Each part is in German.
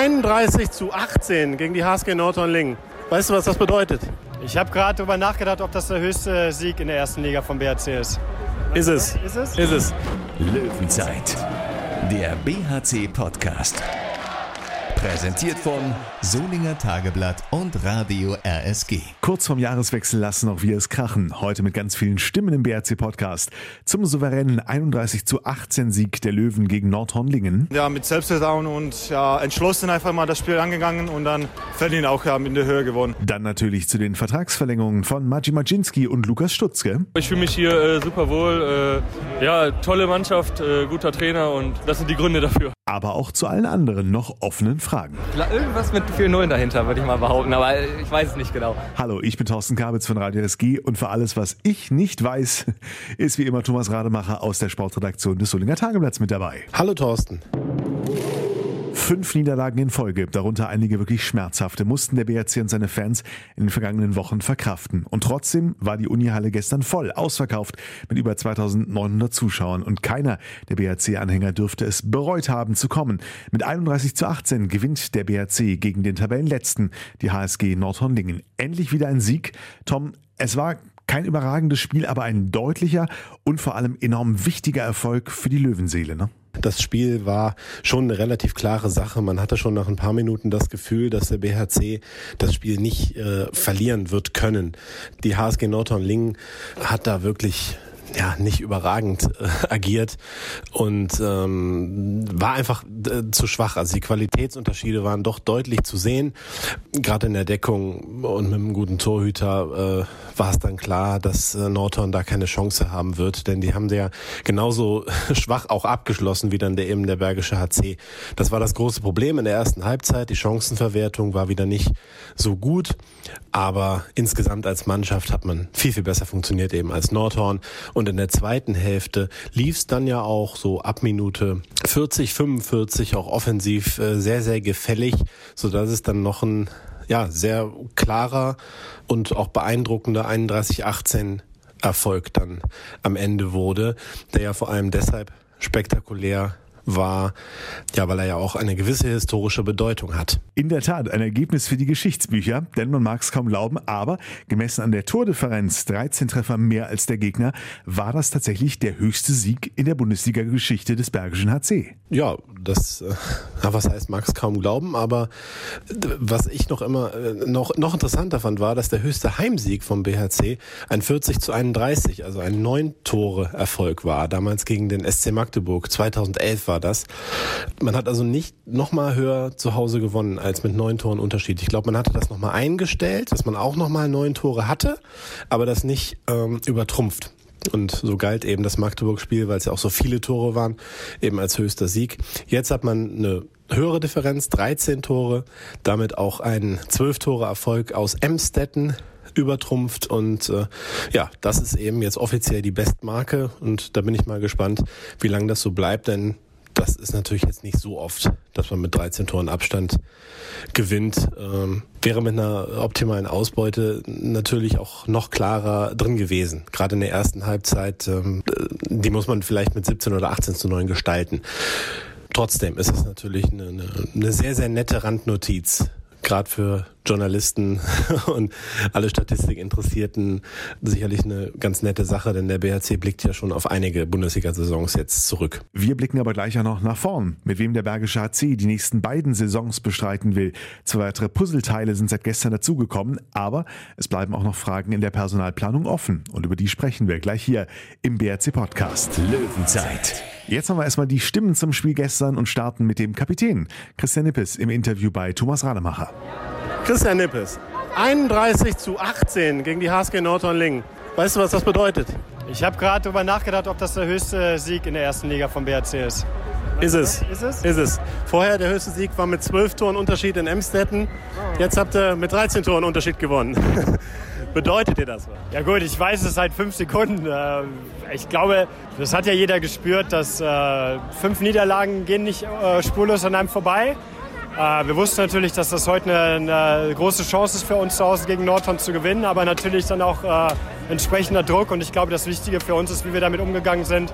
31 zu 18 gegen die HSG Nordhorn-Lingen. Weißt du, was das bedeutet? Ich habe gerade darüber nachgedacht, ob das der höchste Sieg in der ersten Liga vom BHC ist. Ist es. Ist es? Ist es. Löwenzeit, der BHC-Podcast. Präsentiert von Solinger Tageblatt und Radio RSG. Kurz vorm Jahreswechsel lassen auch wir es krachen. Heute mit ganz vielen Stimmen im BRC-Podcast. Zum souveränen 31 zu 18 Sieg der Löwen gegen Nordhornlingen. Ja, mit Selbstvertrauen und ja, entschlossen einfach mal das Spiel angegangen und dann verdient auch ja, in der Höhe gewonnen. Dann natürlich zu den Vertragsverlängerungen von Maciej Maczynski und Lukas Stutzke. Ich fühle mich hier äh, super wohl. Äh, ja, tolle Mannschaft, äh, guter Trainer und das sind die Gründe dafür. Aber auch zu allen anderen noch offenen Fragen. Irgendwas mit 4 Nullen dahinter, würde ich mal behaupten, aber ich weiß es nicht genau. Hallo, ich bin Thorsten Kabitz von Radio SG und für alles, was ich nicht weiß, ist wie immer Thomas Rademacher aus der Sportredaktion des Solinger Tageblatts mit dabei. Hallo Thorsten. Fünf Niederlagen in Folge, darunter einige wirklich schmerzhafte, mussten der BRC und seine Fans in den vergangenen Wochen verkraften. Und trotzdem war die Unihalle gestern voll, ausverkauft mit über 2900 Zuschauern. Und keiner der BRC-Anhänger dürfte es bereut haben zu kommen. Mit 31 zu 18 gewinnt der BRC gegen den Tabellenletzten, die HSG Nordhornlingen. Endlich wieder ein Sieg. Tom, es war kein überragendes Spiel, aber ein deutlicher und vor allem enorm wichtiger Erfolg für die Löwenseele. Ne? Das Spiel war schon eine relativ klare Sache. Man hatte schon nach ein paar Minuten das Gefühl, dass der BHC das Spiel nicht äh, verlieren wird können. Die HSG Nordhorn-Lingen hat da wirklich ja nicht überragend äh, agiert und ähm, war einfach äh, zu schwach. Also die Qualitätsunterschiede waren doch deutlich zu sehen. Gerade in der Deckung und mit einem guten Torhüter äh, war es dann klar, dass äh, Norton da keine Chance haben wird, denn die haben ja genauso schwach auch abgeschlossen wie dann der eben der Bergische HC. Das war das große Problem in der ersten Halbzeit. Die Chancenverwertung war wieder nicht so gut, aber insgesamt als Mannschaft hat man viel viel besser funktioniert eben als Nordhorn und in der zweiten Hälfte lief es dann ja auch so ab Minute 40, 45 auch offensiv äh, sehr, sehr gefällig, so dass es dann noch ein ja, sehr klarer und auch beeindruckender 31-18 Erfolg dann am Ende wurde, der ja vor allem deshalb spektakulär war, ja, weil er ja auch eine gewisse historische Bedeutung hat. In der Tat ein Ergebnis für die Geschichtsbücher, denn man mag es kaum glauben, aber gemessen an der Tordifferenz, 13 Treffer mehr als der Gegner, war das tatsächlich der höchste Sieg in der Bundesliga-Geschichte des Bergischen HC. Ja, das, äh, was heißt, mag es kaum glauben, aber was ich noch immer äh, noch, noch interessanter fand, war, dass der höchste Heimsieg vom BHC ein 40 zu 31, also ein neun Tore Erfolg war, damals gegen den SC Magdeburg. 2011 war das. Man hat also nicht nochmal höher zu Hause gewonnen als mit neun Toren Unterschied. Ich glaube, man hatte das nochmal eingestellt, dass man auch nochmal neun Tore hatte, aber das nicht ähm, übertrumpft. Und so galt eben das Magdeburg-Spiel, weil es ja auch so viele Tore waren, eben als höchster Sieg. Jetzt hat man eine höhere Differenz, 13 Tore, damit auch ein 12 Tore Erfolg aus Emstetten übertrumpft und äh, ja, das ist eben jetzt offiziell die Bestmarke und da bin ich mal gespannt, wie lange das so bleibt, denn das ist natürlich jetzt nicht so oft, dass man mit 13 Toren Abstand gewinnt. Ähm, wäre mit einer optimalen Ausbeute natürlich auch noch klarer drin gewesen. Gerade in der ersten Halbzeit, ähm, die muss man vielleicht mit 17 oder 18 zu 9 gestalten. Trotzdem ist es natürlich eine, eine, eine sehr, sehr nette Randnotiz gerade für Journalisten und alle Statistikinteressierten sicherlich eine ganz nette Sache, denn der BHC blickt ja schon auf einige Bundesliga-Saisons jetzt zurück. Wir blicken aber gleich auch noch nach vorn, mit wem der Bergische HC die nächsten beiden Saisons bestreiten will. Zwei weitere Puzzleteile sind seit gestern dazugekommen, aber es bleiben auch noch Fragen in der Personalplanung offen und über die sprechen wir gleich hier im BRC Podcast. Löwenzeit. Jetzt haben wir erstmal die Stimmen zum Spiel gestern und starten mit dem Kapitän Christian Nippes im Interview bei Thomas Rademacher. Christian Nippes, 31 zu 18 gegen die HSG Nordhorn-Lingen. Weißt du, was das bedeutet? Ich habe gerade darüber nachgedacht, ob das der höchste Sieg in der ersten Liga vom BRC ist. Ist es. Ist es? Ist es. Vorher der höchste Sieg war mit 12 Toren Unterschied in Emstetten. Jetzt habt ihr mit 13 Toren Unterschied gewonnen. Bedeutet dir das was? Ja gut, ich weiß es seit fünf Sekunden. Äh, Ich glaube, das hat ja jeder gespürt, dass äh, fünf Niederlagen gehen nicht äh, spurlos an einem vorbei. Wir wussten natürlich, dass das heute eine, große Chance ist für uns zu Hause gegen Nordhorn zu gewinnen, aber natürlich dann auch entsprechender Druck. Und ich glaube, das Wichtige für uns ist, wie wir damit umgegangen sind.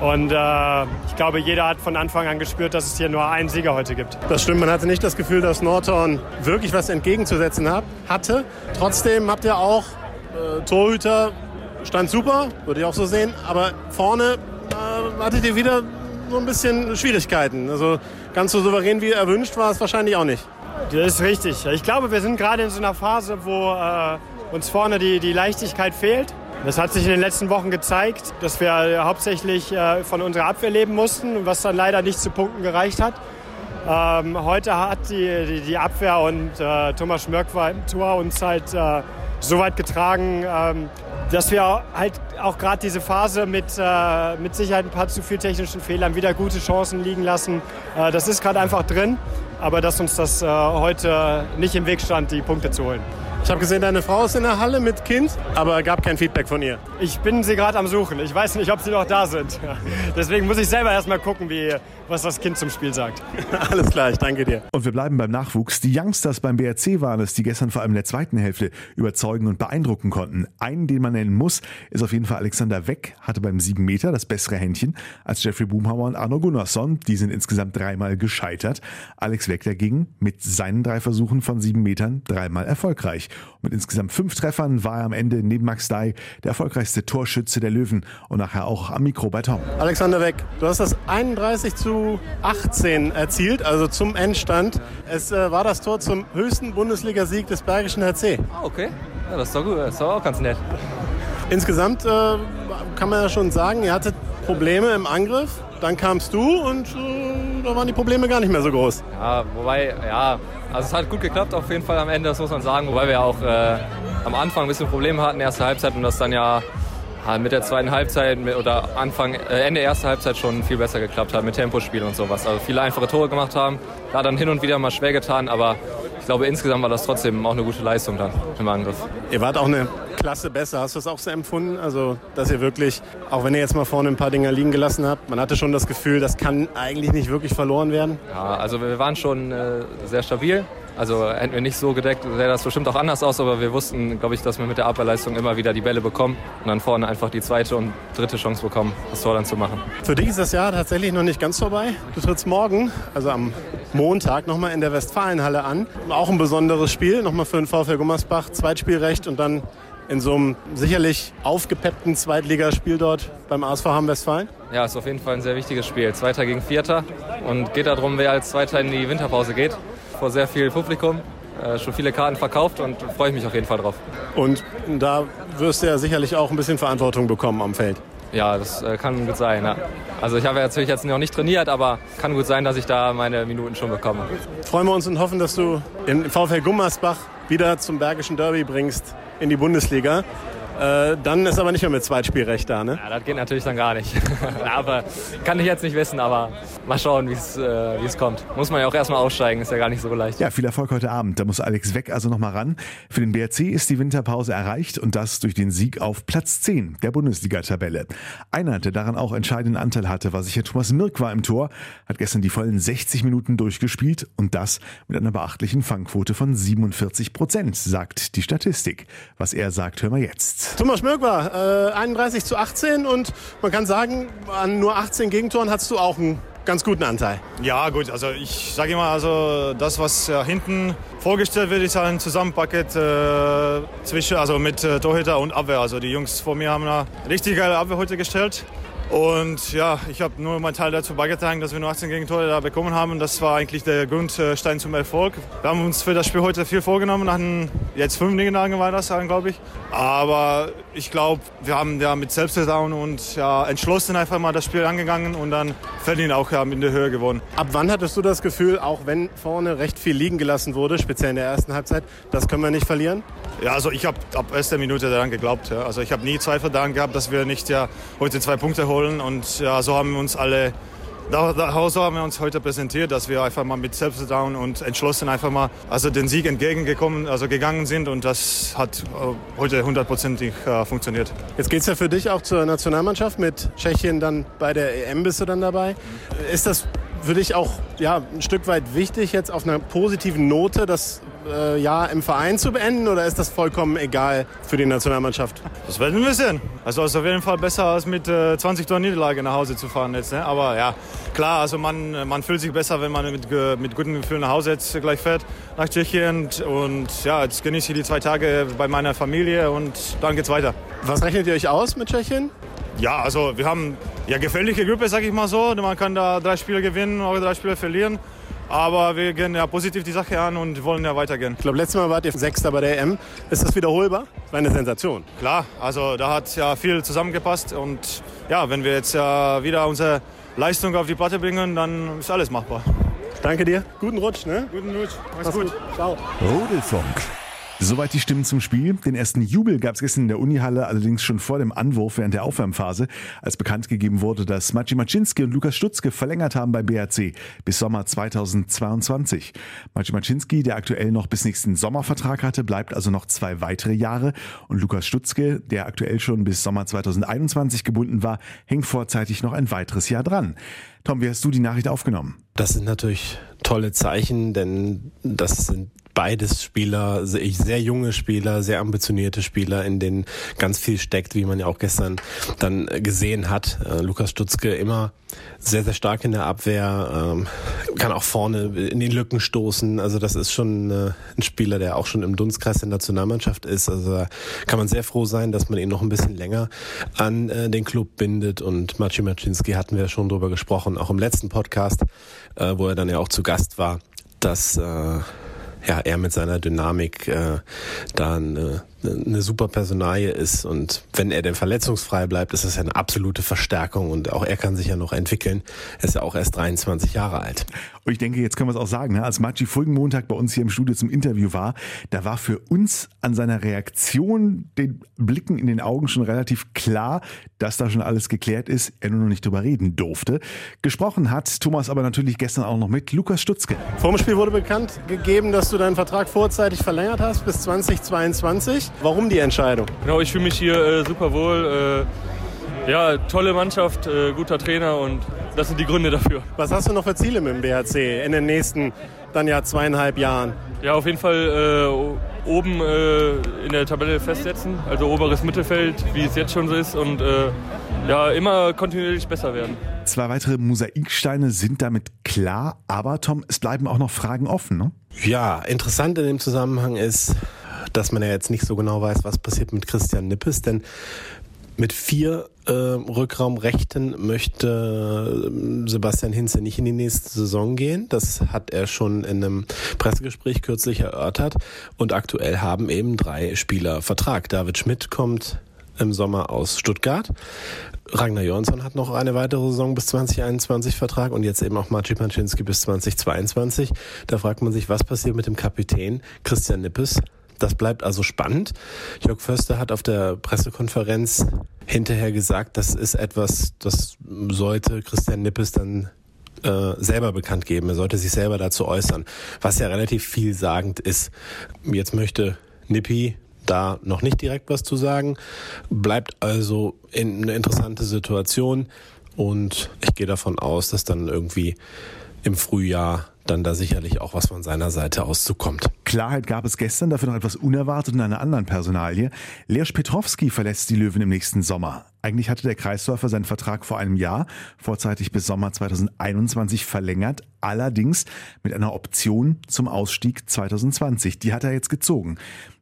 Und äh, ich glaube, jeder hat von Anfang an gespürt, dass es hier nur einen Sieger heute gibt. Das stimmt, man hatte nicht das Gefühl, dass Norton wirklich was entgegenzusetzen hat, hatte. Trotzdem habt ihr auch äh, Torhüter, stand super, würde ich auch so sehen, aber vorne äh, hattet ihr wieder so ein bisschen Schwierigkeiten. Also ganz so souverän wie erwünscht war es wahrscheinlich auch nicht. Das ist richtig. Ich glaube, wir sind gerade in so einer Phase, wo äh, uns vorne die, die Leichtigkeit fehlt. Das hat sich in den letzten Wochen gezeigt, dass wir hauptsächlich äh, von unserer Abwehr leben mussten, was dann leider nicht zu Punkten gereicht hat. Ähm, heute hat die, die, Abwehr und äh, Thomas Schmörk war im Tor uns halt äh, so weit getragen, ähm, dass wir halt auch gerade diese Phase mit, äh, mit Sicherheit ein paar zu viel technischen Fehlern wieder gute Chancen liegen lassen. Äh, das ist gerade einfach drin, aber dass uns das äh, heute nicht im Weg stand, die Punkte zu holen. Ich habe gesehen, deine Frau ist in der Halle mit Kind, aber gab kein Feedback von ihr. Ich bin sie gerade am Suchen. Ich weiß nicht, ob sie noch da sind. Deswegen muss ich selber erst mal gucken, wie, was das Kind zum Spiel sagt. Alles klar, ich danke dir. Und wir bleiben beim Nachwuchs. Die Youngsters beim BRC waren es, die gestern vor allem in der zweiten Hälfte überzeugen und beeindrucken konnten. Einen, den man nennen muss, ist auf jeden Fall Alexander Weck, hatte beim 7 Meter das bessere Händchen als Jeffrey Boomhauer und Arno Gunnarsson. Die sind insgesamt dreimal gescheitert. Alex Weck dagegen mit seinen drei Versuchen von sieben Metern dreimal erfolgreich. Mit insgesamt fünf Treffern war er am Ende neben Max Dai der erfolgreichste Torschütze der Löwen und nachher auch am Mikro bei Tom. Alexander Weck, du hast das 31 zu 18 erzielt, also zum Endstand. Es äh, war das Tor zum höchsten Bundesligasieg des Bergischen HC. Ah, okay. Ja, das ist doch gut. Das ist doch auch ganz nett. Insgesamt äh, kann man ja schon sagen, ihr hattet Probleme im Angriff. Dann kamst du und äh, da waren die Probleme gar nicht mehr so groß. Ja, wobei, ja, also es hat gut geklappt auf jeden Fall am Ende, das muss man sagen. Wobei wir auch äh, am Anfang ein bisschen Probleme hatten, erste Halbzeit und das dann ja mit der zweiten Halbzeit oder Anfang, äh, Ende erster Halbzeit schon viel besser geklappt hat mit Tempospiel und sowas. Also viele einfache Tore gemacht haben. Da dann hin und wieder mal schwer getan, aber ich glaube insgesamt war das trotzdem auch eine gute Leistung dann im Angriff. Ihr wart auch eine Klasse besser. Hast du das auch so empfunden? Also, dass ihr wirklich, auch wenn ihr jetzt mal vorne ein paar Dinger liegen gelassen habt, man hatte schon das Gefühl, das kann eigentlich nicht wirklich verloren werden? Ja, also wir waren schon äh, sehr stabil. Also hätten wir nicht so gedeckt, sähe das bestimmt auch anders aus, aber wir wussten, glaube ich, dass wir mit der Abwehrleistung immer wieder die Bälle bekommen und dann vorne einfach die zweite und dritte Chance bekommen, das Tor dann zu machen. Für dich ist das Jahr tatsächlich noch nicht ganz vorbei. Du trittst morgen, also am Montag, nochmal in der Westfalenhalle an. Auch ein besonderes Spiel, nochmal für den VfL Gummersbach, Zweitspielrecht und dann in so einem sicherlich aufgepeppten Zweitligaspiel dort beim ASV Hamm Westfalen? Ja, ist auf jeden Fall ein sehr wichtiges Spiel. Zweiter gegen Vierter und geht darum, wer als Zweiter in die Winterpause geht vor sehr viel Publikum. Äh, schon viele Karten verkauft und freue ich mich auf jeden Fall drauf. Und da wirst du ja sicherlich auch ein bisschen Verantwortung bekommen am Feld. Ja, das äh, kann gut sein. Ja. Also ich habe natürlich jetzt noch nicht trainiert, aber kann gut sein, dass ich da meine Minuten schon bekomme. Freuen wir uns und hoffen, dass du den VfL Gummersbach wieder zum Bergischen Derby bringst in die Bundesliga. Äh, dann ist aber nicht mehr mit Zweitspielrecht da, ne? Ja, das geht natürlich dann gar nicht. aber kann ich jetzt nicht wissen, aber mal schauen, wie äh, es kommt. Muss man ja auch erstmal aussteigen, ist ja gar nicht so leicht. Ja, viel Erfolg heute Abend. Da muss Alex Weg also nochmal ran. Für den BRC ist die Winterpause erreicht und das durch den Sieg auf Platz 10 der Bundesliga-Tabelle. Einer, der daran auch entscheidenden Anteil hatte, war sicher Thomas Mirk war im Tor, hat gestern die vollen 60 Minuten durchgespielt und das mit einer beachtlichen Fangquote von 47 Prozent, sagt die Statistik. Was er sagt, hören wir jetzt. Thomas Schmörk war äh, 31 zu 18 und man kann sagen, an nur 18 Gegentoren hast du auch einen ganz guten Anteil. Ja, gut, also ich sage immer, also das, was ja, hinten vorgestellt wird, ist ein Zusammenpaket äh, zwischen, also mit äh, Torhüter und Abwehr. Also die Jungs vor mir haben eine richtig geile Abwehr heute gestellt. Und ja, ich habe nur meinen Teil dazu beigetragen, dass wir nur 18 Gegentore da bekommen haben. Das war eigentlich der Grundstein zum Erfolg. Wir haben uns für das Spiel heute viel vorgenommen. Hatten jetzt fünf Niederlagen war das, glaube ich. Aber ich glaube, wir haben ja mit Selbstvertrauen und ja, entschlossen einfach mal das Spiel angegangen und dann verdient auch ja, in der Höhe gewonnen. Ab wann hattest du das Gefühl, auch wenn vorne recht viel liegen gelassen wurde, speziell in der ersten Halbzeit, das können wir nicht verlieren? Ja, also ich habe ab erster Minute daran geglaubt. Ja. Also ich habe nie Zweifel daran gehabt, dass wir nicht ja heute zwei Punkte holen. Und ja, so haben wir uns alle, da, da, so haben wir uns heute präsentiert, dass wir einfach mal mit Selbstvertrauen und entschlossen einfach mal also den Sieg entgegengekommen, also gegangen sind. Und das hat äh, heute hundertprozentig äh, funktioniert. Jetzt geht es ja für dich auch zur Nationalmannschaft. Mit Tschechien dann bei der EM bist du dann dabei. Ist das für dich auch ja, ein Stück weit wichtig, jetzt auf einer positiven Note das äh, Jahr im Verein zu beenden oder ist das vollkommen egal für die Nationalmannschaft? Das werden wir sehen. Also es ist auf jeden Fall besser, als mit äh, 20 Toren Niederlage nach Hause zu fahren jetzt. Ne? Aber ja, klar, also man, man fühlt sich besser, wenn man mit, mit gutem Gefühl nach Hause jetzt gleich fährt nach Tschechien. Und ja, jetzt genieße ich die zwei Tage bei meiner Familie und dann geht's weiter. Was rechnet ihr euch aus mit Tschechien? Ja, also wir haben ja gefährliche Gruppe, sag ich mal so. Man kann da drei Spiele gewinnen oder drei Spiele verlieren. Aber wir gehen ja positiv die Sache an und wollen ja weitergehen. Ich glaube, letztes Mal wart ihr Sechster bei der EM. Ist das wiederholbar? Das war eine Sensation. Klar, also da hat ja viel zusammengepasst. Und ja, wenn wir jetzt ja wieder unsere Leistung auf die Platte bringen, dann ist alles machbar. Danke dir. Guten Rutsch, ne? Guten Rutsch. Mach's, Mach's gut. gut. Ciao. Rodelfunk. Soweit die Stimmen zum Spiel. Den ersten Jubel gab es gestern in der Unihalle, allerdings schon vor dem Anwurf während der Aufwärmphase, als bekannt gegeben wurde, dass Maciej Maczynski und Lukas Stutzke verlängert haben bei BRC bis Sommer 2022. Maciej Maczynski, der aktuell noch bis nächsten Sommervertrag hatte, bleibt also noch zwei weitere Jahre und Lukas Stutzke, der aktuell schon bis Sommer 2021 gebunden war, hängt vorzeitig noch ein weiteres Jahr dran. Tom, wie hast du die Nachricht aufgenommen? Das sind natürlich tolle Zeichen, denn das sind beides Spieler, sehr junge Spieler, sehr ambitionierte Spieler, in denen ganz viel steckt, wie man ja auch gestern dann gesehen hat. Äh, Lukas Stutzke immer sehr, sehr stark in der Abwehr, ähm, kann auch vorne in die Lücken stoßen. Also das ist schon äh, ein Spieler, der auch schon im Dunstkreis der Nationalmannschaft ist. Also kann man sehr froh sein, dass man ihn noch ein bisschen länger an äh, den Club bindet. Und Maciej Maczynski hatten wir schon drüber gesprochen, auch im letzten Podcast, wo er dann ja auch zu Gast war, dass ja, er mit seiner Dynamik äh, da eine, eine super Personalie ist und wenn er denn verletzungsfrei bleibt, ist das ja eine absolute Verstärkung und auch er kann sich ja noch entwickeln. Er ist ja auch erst 23 Jahre alt. Und ich denke, jetzt können wir es auch sagen, ne? als Machi vorigen Montag bei uns hier im Studio zum Interview war, da war für uns an seiner Reaktion, den Blicken in den Augen schon relativ klar, dass da schon alles geklärt ist, er nur noch nicht drüber reden durfte. Gesprochen hat Thomas aber natürlich gestern auch noch mit Lukas Stutzke. Vor dem Spiel wurde bekannt gegeben, dass du deinen Vertrag vorzeitig verlängert hast bis 2022. Warum die Entscheidung? Genau, ich fühle mich hier äh, super wohl. Äh, ja, tolle Mannschaft, äh, guter Trainer und das sind die Gründe dafür. Was hast du noch für Ziele mit dem BHC in den nächsten dann ja zweieinhalb Jahren? Ja, auf jeden Fall äh, oben äh, in der Tabelle festsetzen, also oberes Mittelfeld, wie es jetzt schon so ist und äh, ja, immer kontinuierlich besser werden. Zwei weitere Mosaiksteine sind damit klar, aber Tom, es bleiben auch noch Fragen offen, ne? Ja, interessant in dem Zusammenhang ist, dass man ja jetzt nicht so genau weiß, was passiert mit Christian Nippes, denn mit vier äh, Rückraumrechten möchte äh, Sebastian Hinze nicht in die nächste Saison gehen. Das hat er schon in einem Pressegespräch kürzlich erörtert. Und aktuell haben eben drei Spieler Vertrag. David Schmidt kommt im Sommer aus Stuttgart. Ragnar Jonsson hat noch eine weitere Saison bis 2021 Vertrag und jetzt eben auch Maciej Paczynski bis 2022. Da fragt man sich, was passiert mit dem Kapitän Christian Nippes? Das bleibt also spannend. Jörg Förster hat auf der Pressekonferenz hinterher gesagt, das ist etwas, das sollte Christian Nippes dann äh, selber bekannt geben. Er sollte sich selber dazu äußern, was ja relativ vielsagend ist. Jetzt möchte Nippi da noch nicht direkt was zu sagen, bleibt also in eine interessante Situation und ich gehe davon aus, dass dann irgendwie im Frühjahr dann da sicherlich auch was von seiner Seite aus zukommt. Klarheit gab es gestern, dafür noch etwas unerwartet in einer anderen Personalie. Lersch Petrovski verlässt die Löwen im nächsten Sommer. Eigentlich hatte der Kreisläufer seinen Vertrag vor einem Jahr, vorzeitig bis Sommer 2021 verlängert, allerdings mit einer Option zum Ausstieg 2020. Die hat er jetzt gezogen.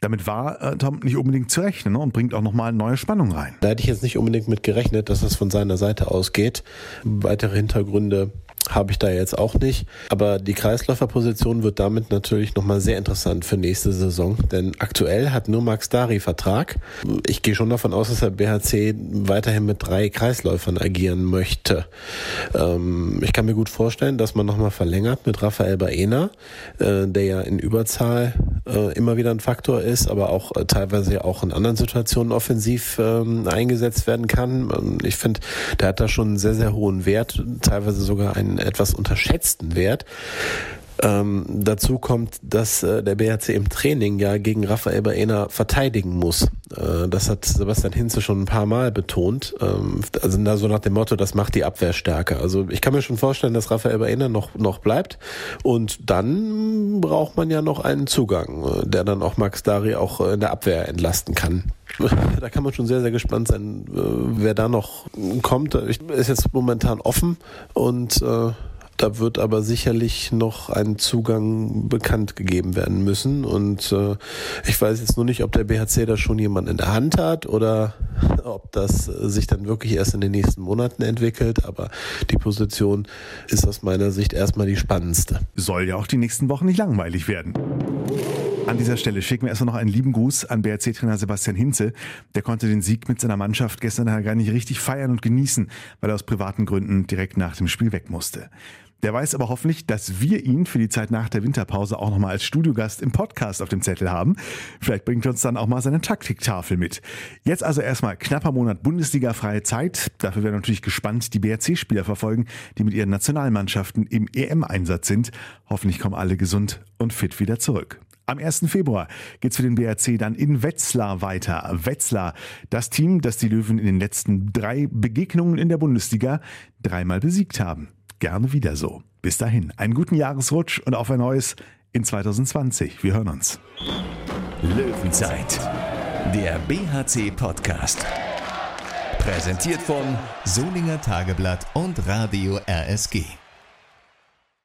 Damit war äh, Tom nicht unbedingt zu rechnen ne? und bringt auch nochmal neue Spannung rein. Da hätte ich jetzt nicht unbedingt mit gerechnet, dass das von seiner Seite ausgeht. Weitere Hintergründe habe ich da jetzt auch nicht. Aber die Kreisläuferposition wird damit natürlich nochmal sehr interessant für nächste Saison. Denn aktuell hat nur Max Dari Vertrag. Ich gehe schon davon aus, dass der BHC weiterhin mit drei Kreisläufern agieren möchte. Ähm, ich kann mir gut vorstellen, dass man nochmal verlängert mit Rafael Baena, äh, der ja in Überzahl äh, immer wieder ein Faktor ist, aber auch äh, teilweise auch in anderen Situationen offensiv ähm, eingesetzt werden kann. Ähm, ich finde, der hat da schon einen sehr, sehr hohen Wert, teilweise sogar einen etwas unterschätzten Wert. Ähm, dazu kommt, dass äh, der BHC im Training ja gegen Raphael Baena verteidigen muss. Äh, das hat Sebastian Hinze schon ein paar Mal betont. Ähm, also da so nach dem Motto, das macht die Abwehr stärker. Also ich kann mir schon vorstellen, dass Raphael Baena noch, noch bleibt. Und dann braucht man ja noch einen Zugang, äh, der dann auch Max Dari auch äh, in der Abwehr entlasten kann. Da kann man schon sehr, sehr gespannt sein, äh, wer da noch kommt. Ich, ist jetzt momentan offen und äh, da wird aber sicherlich noch ein Zugang bekannt gegeben werden müssen. Und äh, ich weiß jetzt nur nicht, ob der BHC da schon jemanden in der Hand hat oder ob das sich dann wirklich erst in den nächsten Monaten entwickelt. Aber die Position ist aus meiner Sicht erstmal die spannendste. Soll ja auch die nächsten Wochen nicht langweilig werden. An dieser Stelle schicken wir erstmal noch einen lieben Gruß an BRC-Trainer Sebastian Hinze. Der konnte den Sieg mit seiner Mannschaft gestern gar nicht richtig feiern und genießen, weil er aus privaten Gründen direkt nach dem Spiel weg musste. Der weiß aber hoffentlich, dass wir ihn für die Zeit nach der Winterpause auch nochmal als Studiogast im Podcast auf dem Zettel haben. Vielleicht bringt er uns dann auch mal seine Taktiktafel mit. Jetzt also erstmal knapper Monat Bundesliga-freie Zeit. Dafür werden natürlich gespannt die BRC-Spieler verfolgen, die mit ihren Nationalmannschaften im EM-Einsatz sind. Hoffentlich kommen alle gesund und fit wieder zurück. Am 1. Februar geht's für den BRC dann in Wetzlar weiter. Wetzlar, das Team, das die Löwen in den letzten drei Begegnungen in der Bundesliga dreimal besiegt haben gerne wieder so. Bis dahin, einen guten Jahresrutsch und auf ein neues in 2020. Wir hören uns. Löwenzeit, der BHC-Podcast. Präsentiert von Solinger Tageblatt und Radio RSG.